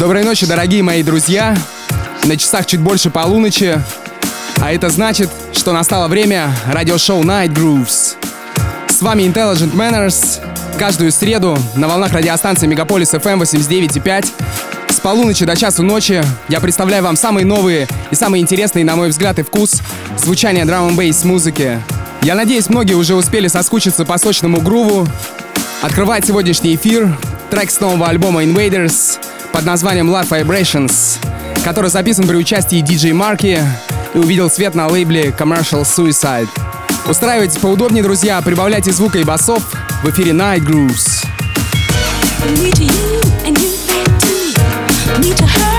Доброй ночи, дорогие мои друзья. На часах чуть больше полуночи. А это значит, что настало время радиошоу Night Grooves. С вами Intelligent Manners. Каждую среду на волнах радиостанции Мегаполис FM 89.5 с полуночи до часу ночи я представляю вам самые новые и самые интересные, на мой взгляд и вкус, звучания драм н бейс музыки. Я надеюсь, многие уже успели соскучиться по сочному груву. Открывает сегодняшний эфир трек с нового альбома Invaders под названием Love Vibrations, который записан при участии диджей Марки и увидел свет на лейбле Commercial Suicide. Устраивайтесь поудобнее, друзья, прибавляйте звука и басов в эфире Night Grooves. Me to you and you back to me. Me to her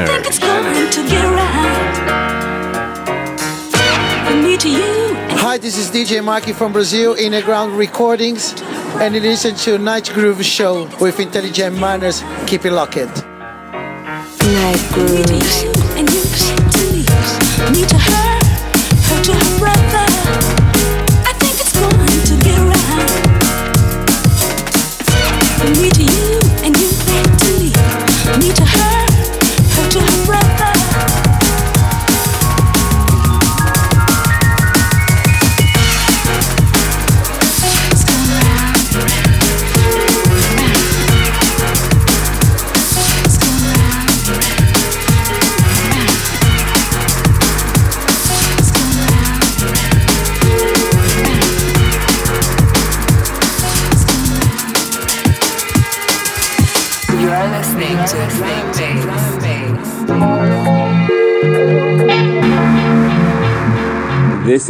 Intelligent I think it's going to get right. Me to you, Hi, this is DJ Mikey from Brazil, Inner Ground Recordings, and you listen to Night Groove Show with Intelligent Manners. Keep it locked. Night me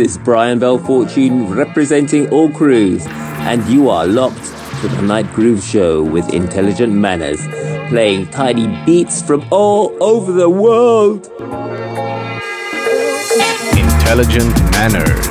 Is Brian Bell Fortune representing all crews, and you are locked to the Night Groove Show with Intelligent Manners, playing tiny beats from all over the world. Intelligent. Manners.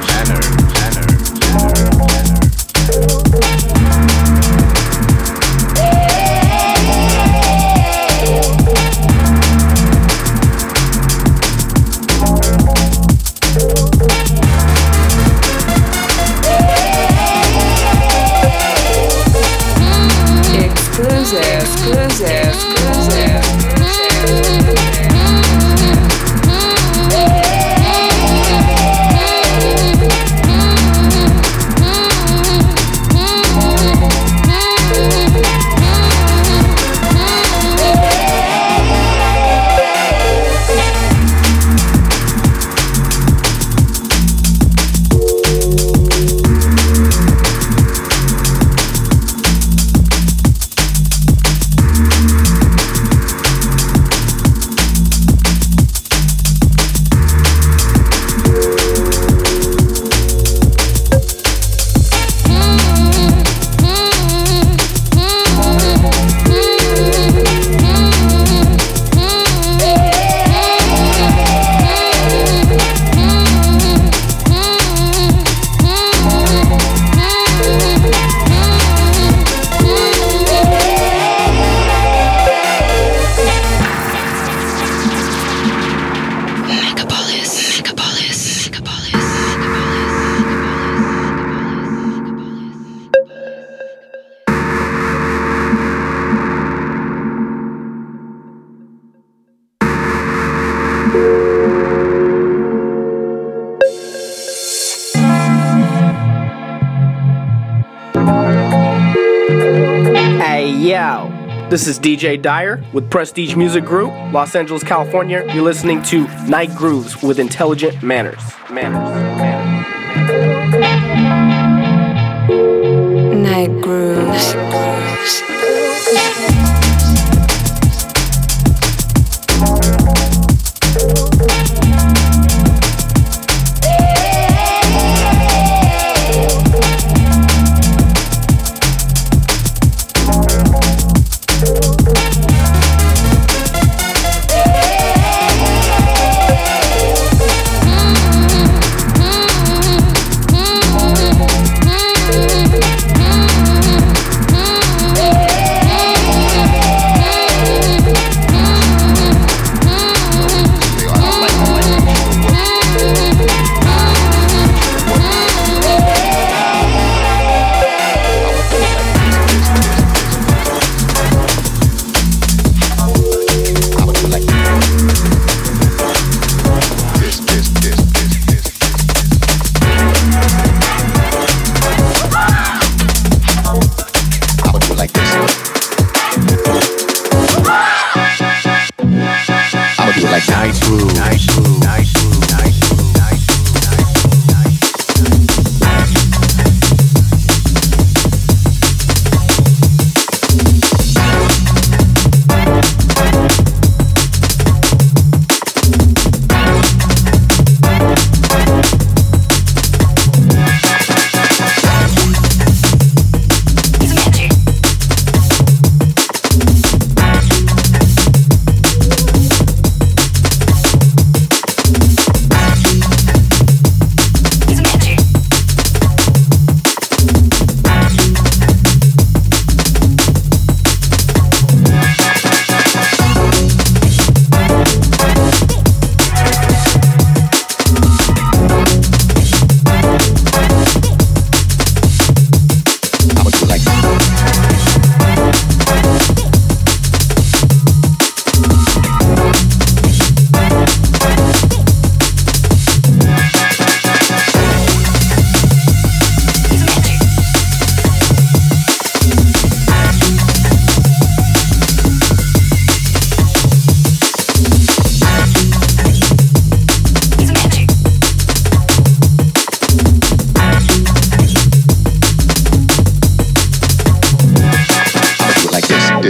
DJ Dyer with Prestige Music Group, Los Angeles, California. You're listening to Night Grooves with Intelligent Manners. Manners. Manners.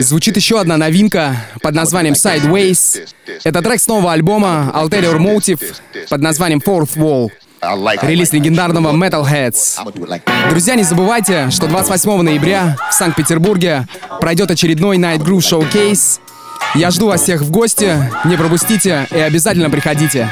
Звучит еще одна новинка под названием Sideways. Это трек с нового альбома Ulterior Motive под названием Fourth Wall. Релиз легендарного Metalheads. Друзья, не забывайте, что 28 ноября в Санкт-Петербурге пройдет очередной Night Groove Showcase. Я жду вас всех в гости, не пропустите и обязательно приходите.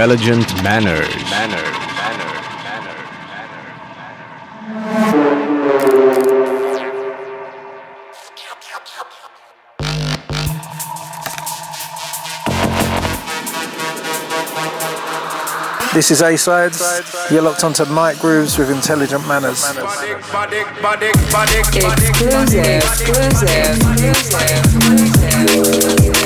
Intelligent manners. Manners. This is A Sides. You're locked onto Night Grooves with Intelligent Manners. Exclusive, exclusive, exclusive.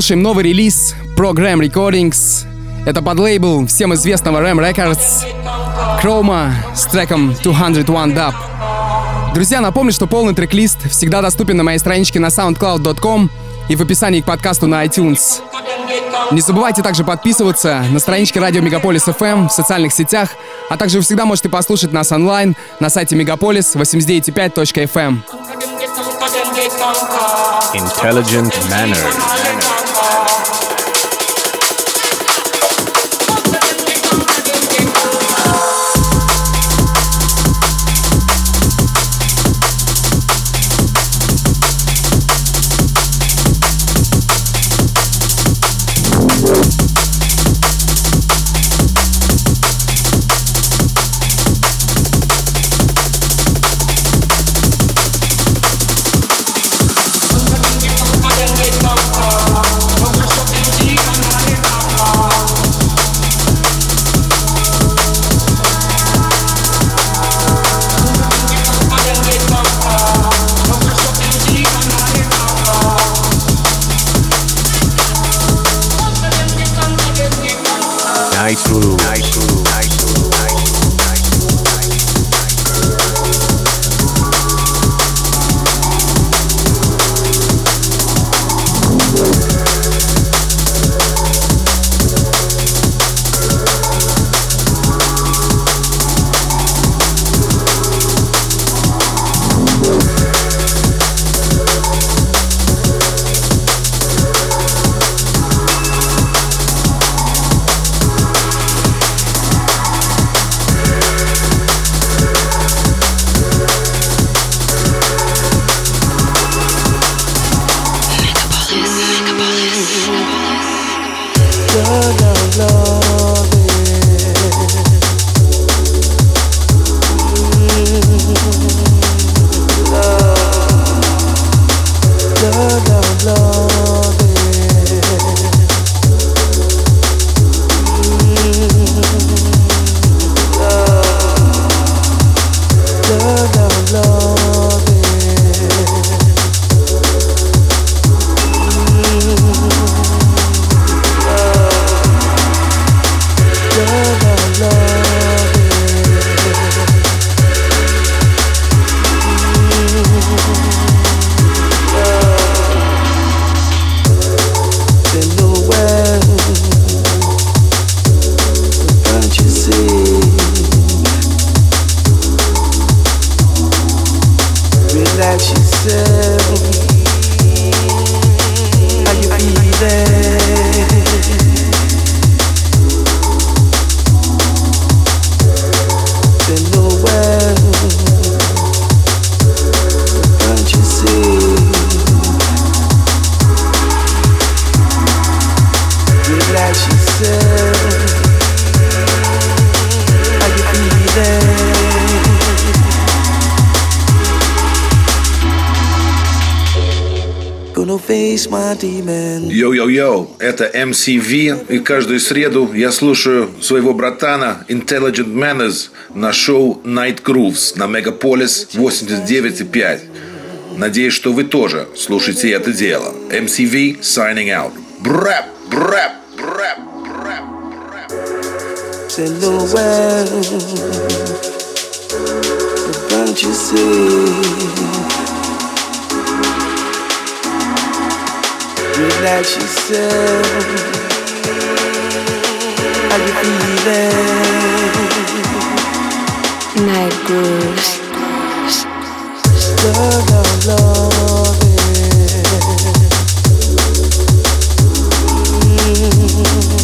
Мы слушаем новый релиз Program Recordings. Это под лейбл всем известного Ram Records Chroma с треком 201 Dub. Друзья, напомню, что полный трек-лист всегда доступен на моей страничке на soundcloud.com и в описании к подкасту на iTunes. Не забывайте также подписываться на страничке радио Мегаполис FM в социальных сетях, а также вы всегда можете послушать нас онлайн на сайте Мегаполис 89.5.fm. Intelligent manner. MCV, и каждую среду я слушаю своего братана Intelligent Manners на шоу Night Grooves на Мегаполис 89.5. Надеюсь, что вы тоже слушаете это дело. MCV signing out. Брэп, брэп, брэп, брэп, брэп. Can't you see? it like she said. Are you feeling? Night grooves. Love, love, love it. Mm-hmm.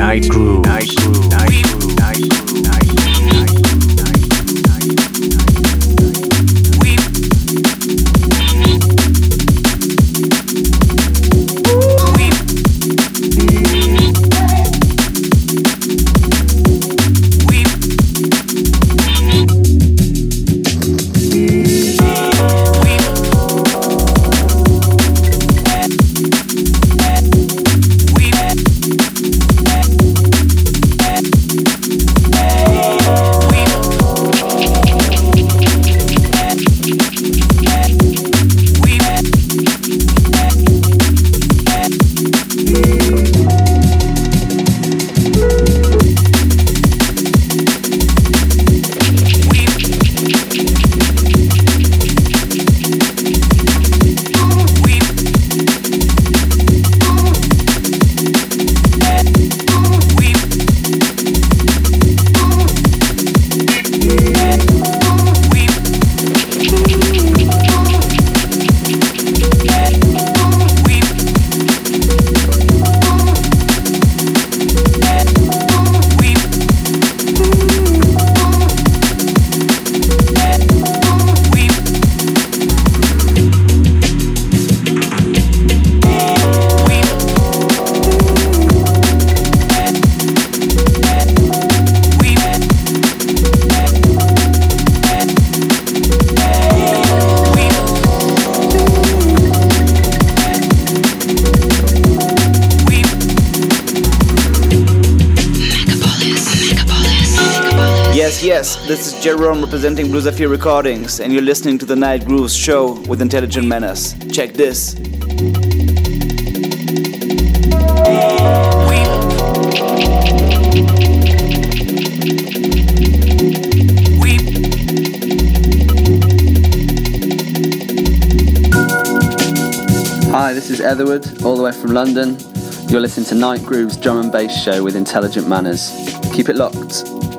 Night Groove. Night Groove. Night Groove. This is Jerome representing Blue Zephyr Recordings, and you're listening to the Night Grooves show with Intelligent Manners. Check this. Hi, this is Etherwood, all the way from London. You're listening to Night Groove's drum and bass show with intelligent manners. Keep it locked.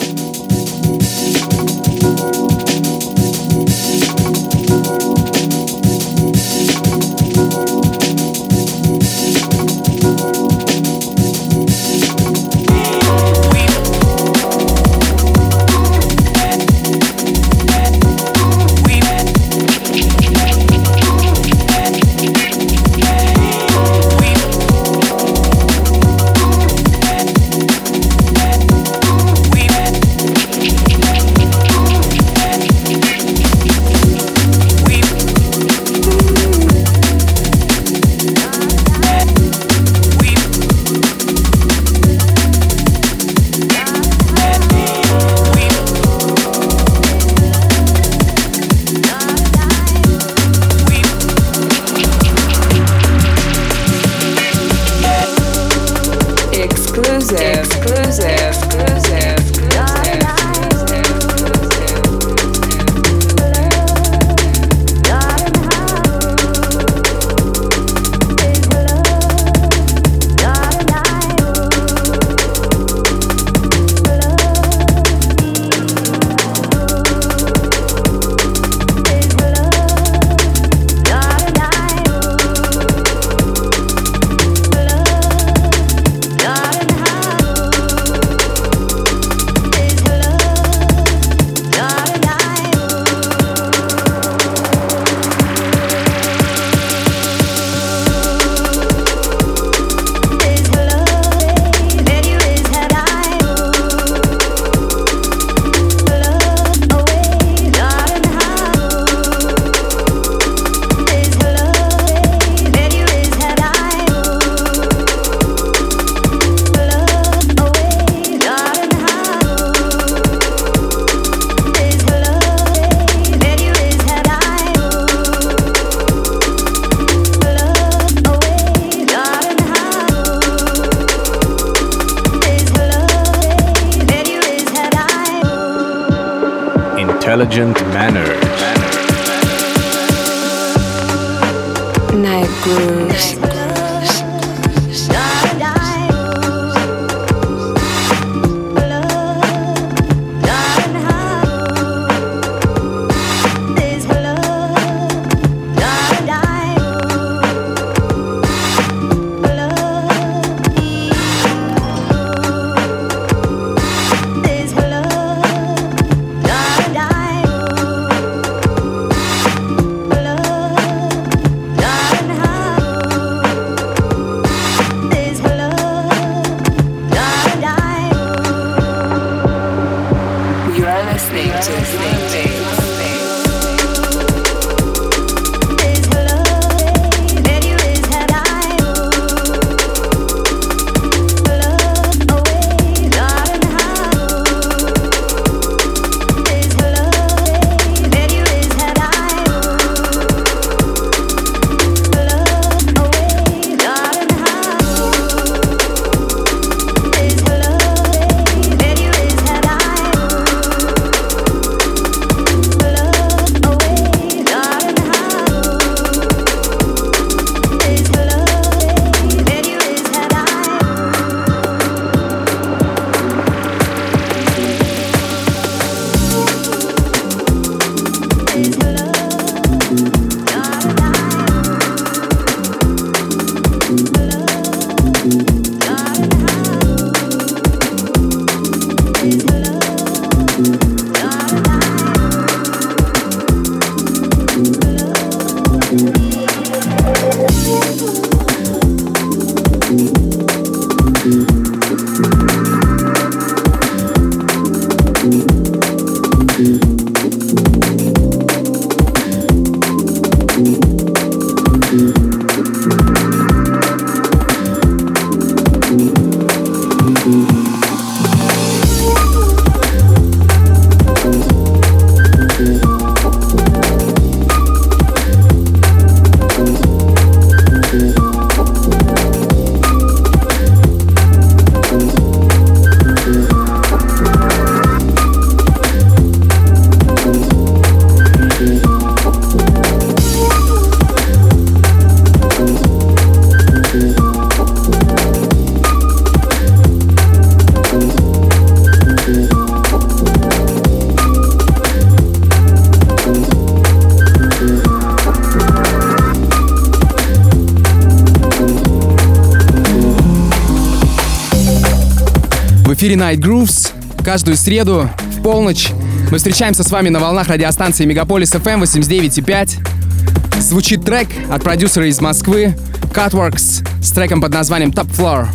Эфире Night Grooves. Каждую среду в полночь мы встречаемся с вами на волнах радиостанции Мегаполис FM 89.5. Звучит трек от продюсера из Москвы Cutworks с треком под названием Top Floor.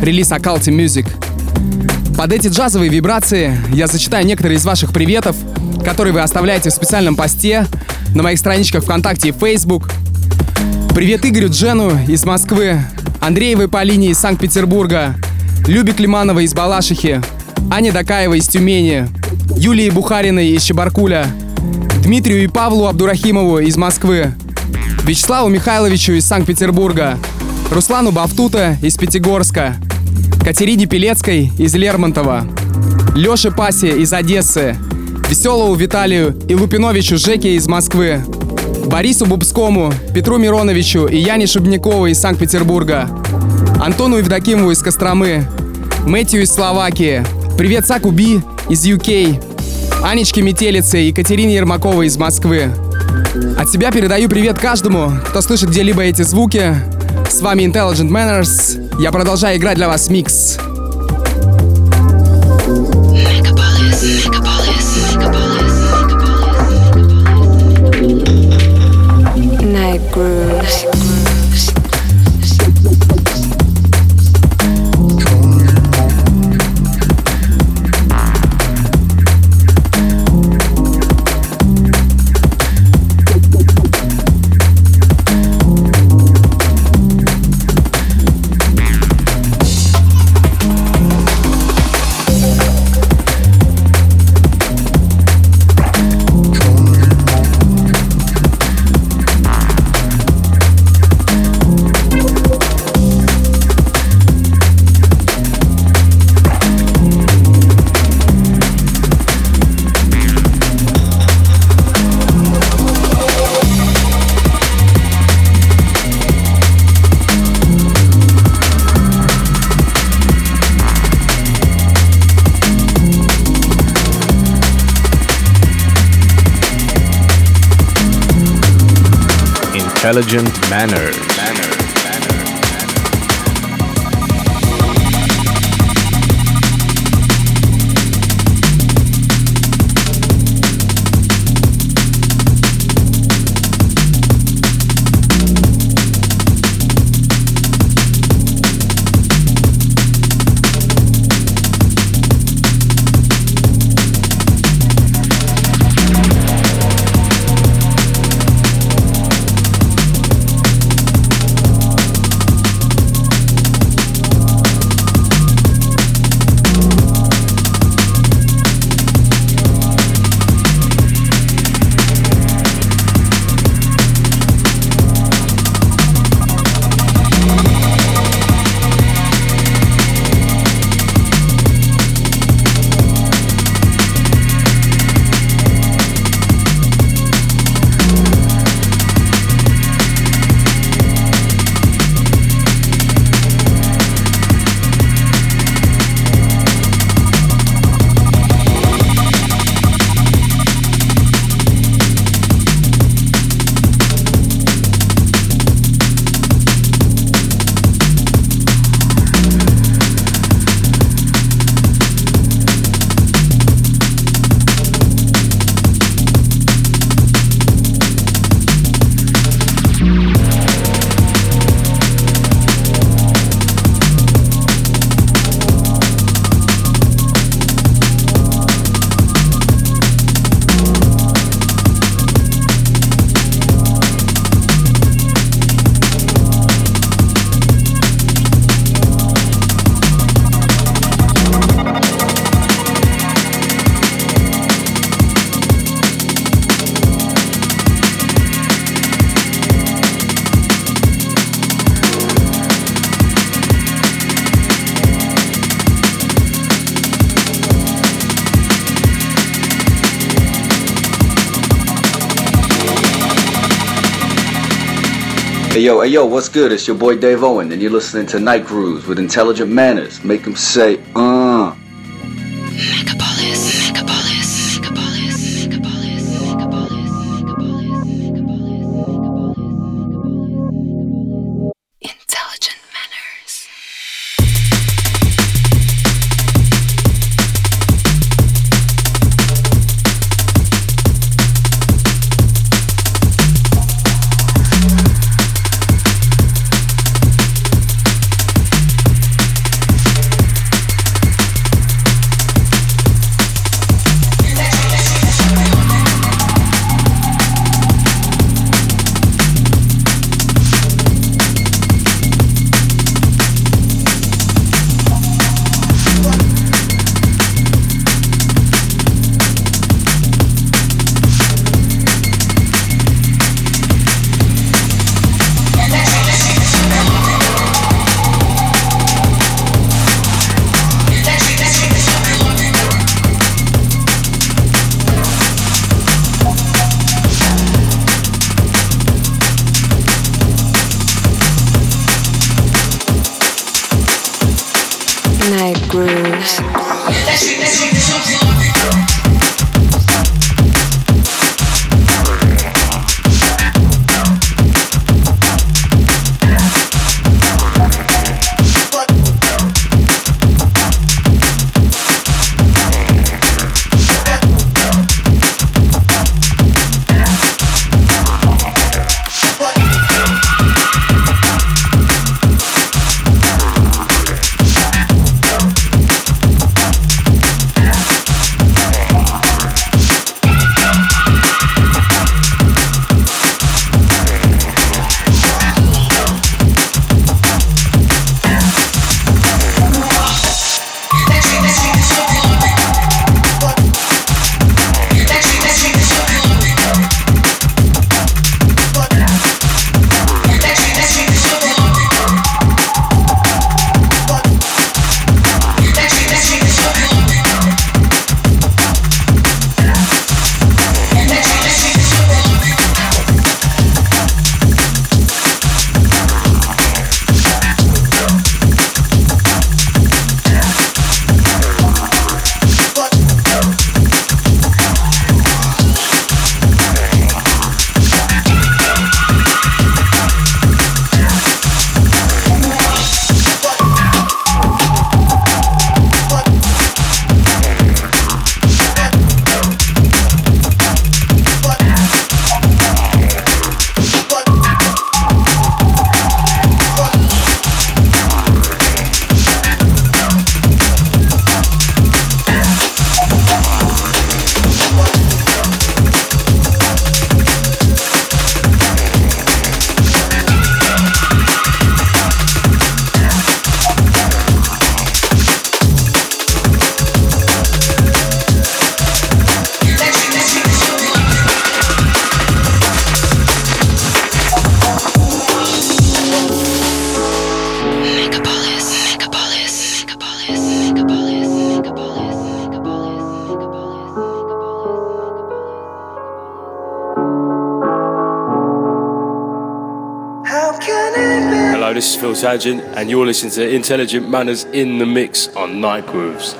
Релиз Occulty Music. Под эти джазовые вибрации я зачитаю некоторые из ваших приветов, которые вы оставляете в специальном посте на моих страничках ВКонтакте и Facebook. Привет Игорю Джену из Москвы, Андреевой Полине из Санкт-Петербурга, Любе Климановой из Балашихи, Ане Дакаевой из Тюмени, Юлии Бухариной из Чебаркуля, Дмитрию и Павлу Абдурахимову из Москвы, Вячеславу Михайловичу из Санкт-Петербурга, Руслану Бафтута из Пятигорска, Катерине Пелецкой из Лермонтова, Лёше Пасе из Одессы, Веселову Виталию и Лупиновичу Жеке из Москвы, Борису Бубскому, Петру Мироновичу и Яне Шубниковой из Санкт-Петербурга, Антону Евдокимову из Костромы, Мэтью из Словакии, привет Саку Би из UK, Анечке Метелице и Екатерине Ермаковой из Москвы. От себя передаю привет каждому, кто слышит где-либо эти звуки. С вами Intelligent Manners. Я продолжаю играть для вас микс. Agent Manner. Yo, hey yo, what's good? It's your boy Dave Owen, and you're listening to Night Grooves with Intelligent Manners. Make them say, uh. Tangent, and you're listening to Intelligent Manners in the Mix on Night Grooves.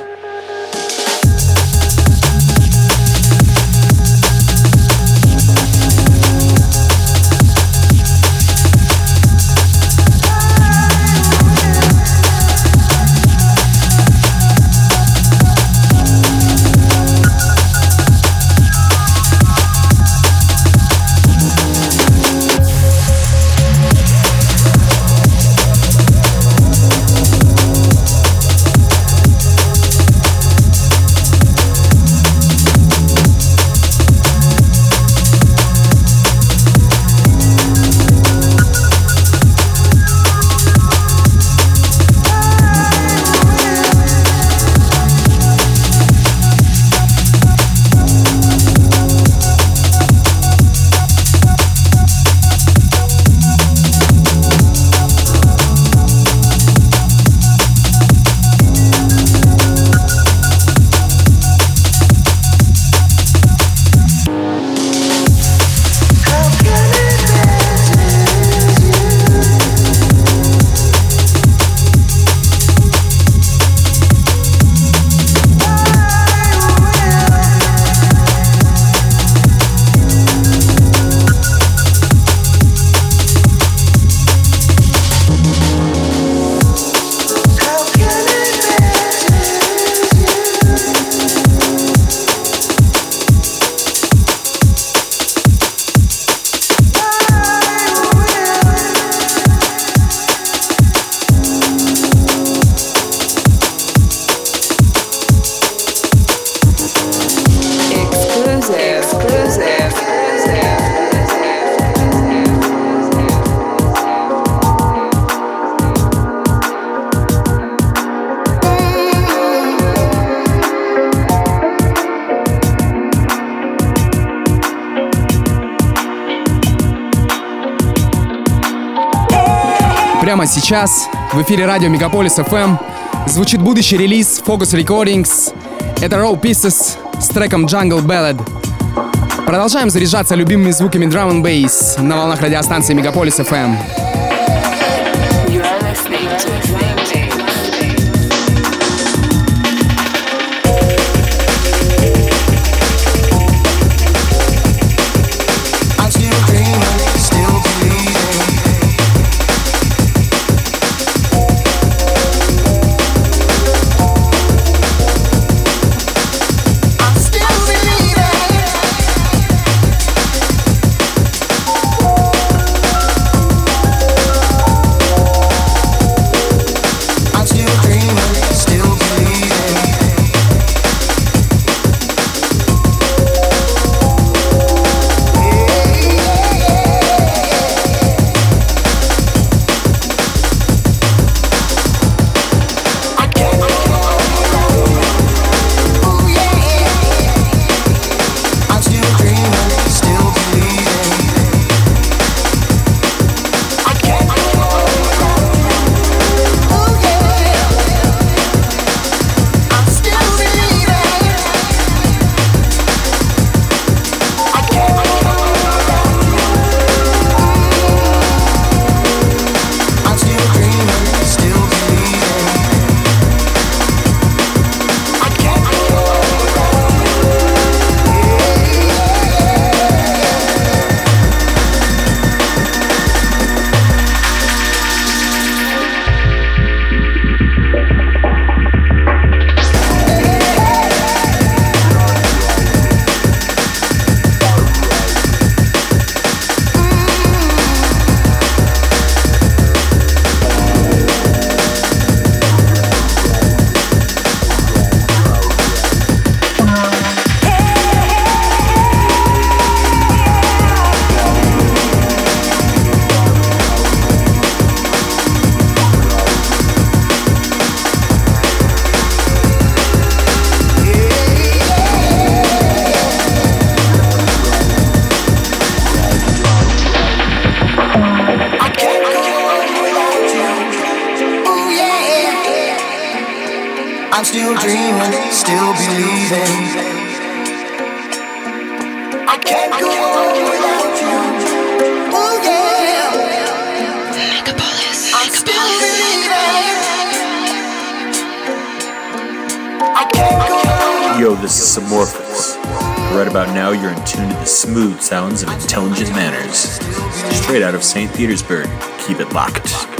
Сейчас в эфире радио Мегаполис FM звучит будущий релиз Focus Recordings. Это Raw Pieces с треком Jungle Ballad. Продолжаем заряжаться любимыми звуками Drum and Bass на волнах радиостанции Мегаполис FM. I'm of intelligent manners. Straight out of St. Petersburg. Keep it locked.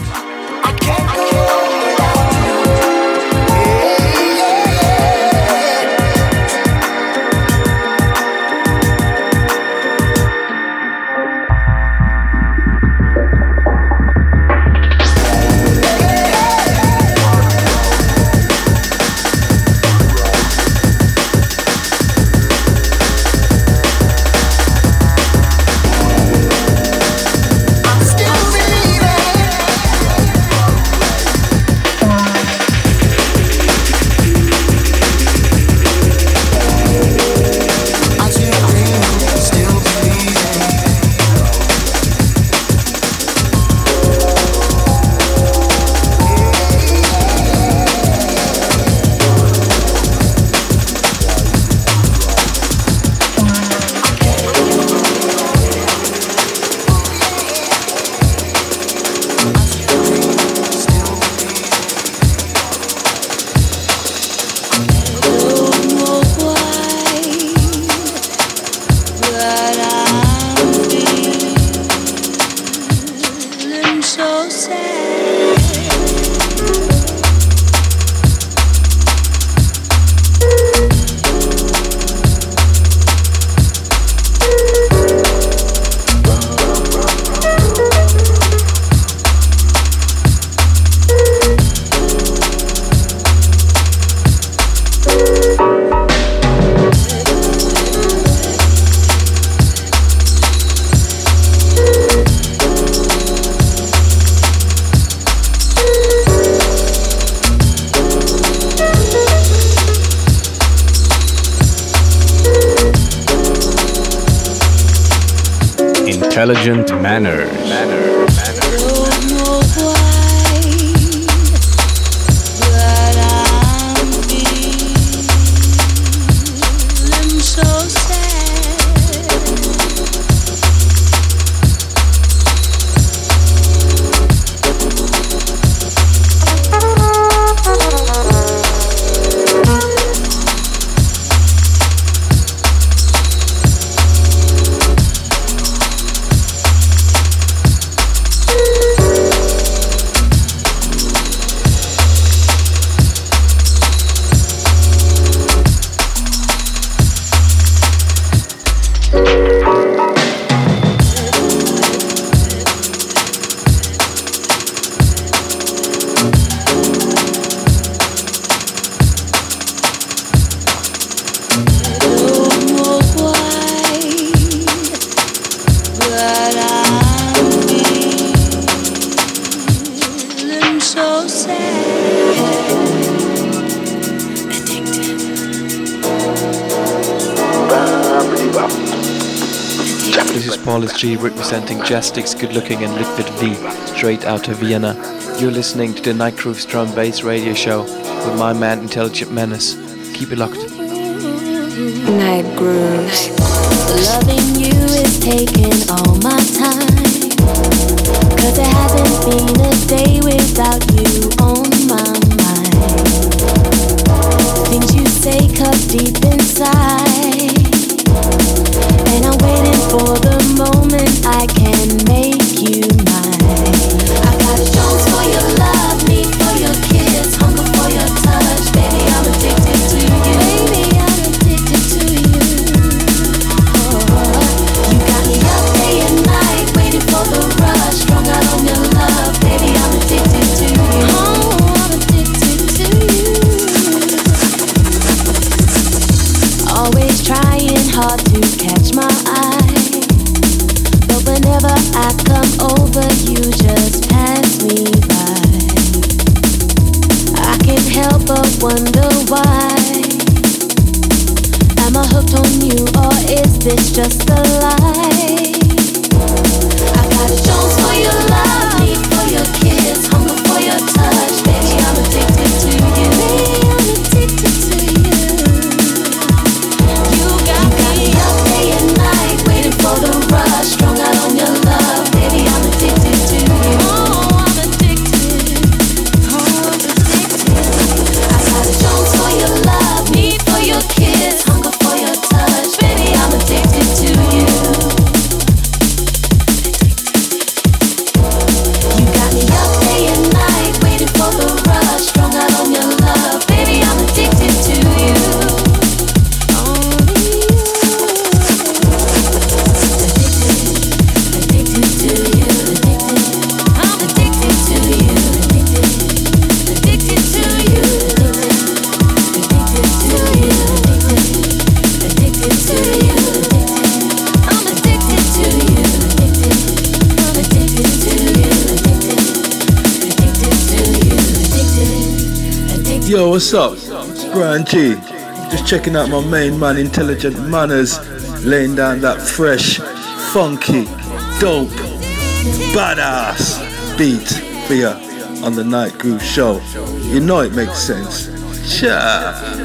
Representing Jastix Good Looking and Liquid V, straight out of Vienna. You're listening to the Night Grooves Drum Bass Radio Show with my man Intelligent Menace. Keep it locked. Night grooves. Loving you is taking all my time. Cause there hasn't been a day without you on my mind. Things you say cut deep inside. Moment I can make you mine. I got a chance you, or is this just a lie? Up? It's Brian G. Just checking out my main man, Intelligent Manners, laying down that fresh, funky, dope, badass beat for you on the Night Groove Show. You know it makes sense. Cha.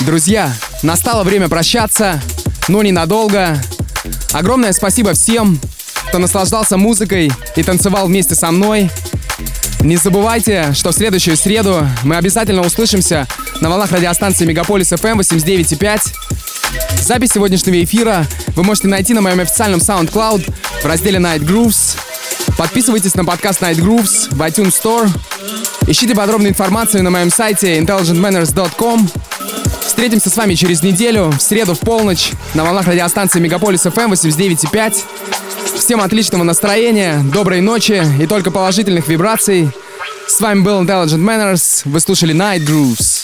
Друзья, настало время прощаться, но ненадолго. Огромное спасибо всем, кто наслаждался музыкой и танцевал вместе со мной. Не забывайте, что в следующую среду мы обязательно услышимся на волнах радиостанции Мегаполис FM 89.5. Запись сегодняшнего эфира вы можете найти на моем официальном SoundCloud в разделе Night Grooves. Подписывайтесь на подкаст Night Grooves в iTunes Store. Ищите подробную информацию на моем сайте intelligentmanners.com. Встретимся с вами через неделю, в среду в полночь, на волнах радиостанции Мегаполис FM 89.5. Всем отличного настроения, доброй ночи и только положительных вибраций. С вами был Intelligent Manners, вы слушали Night Grooves.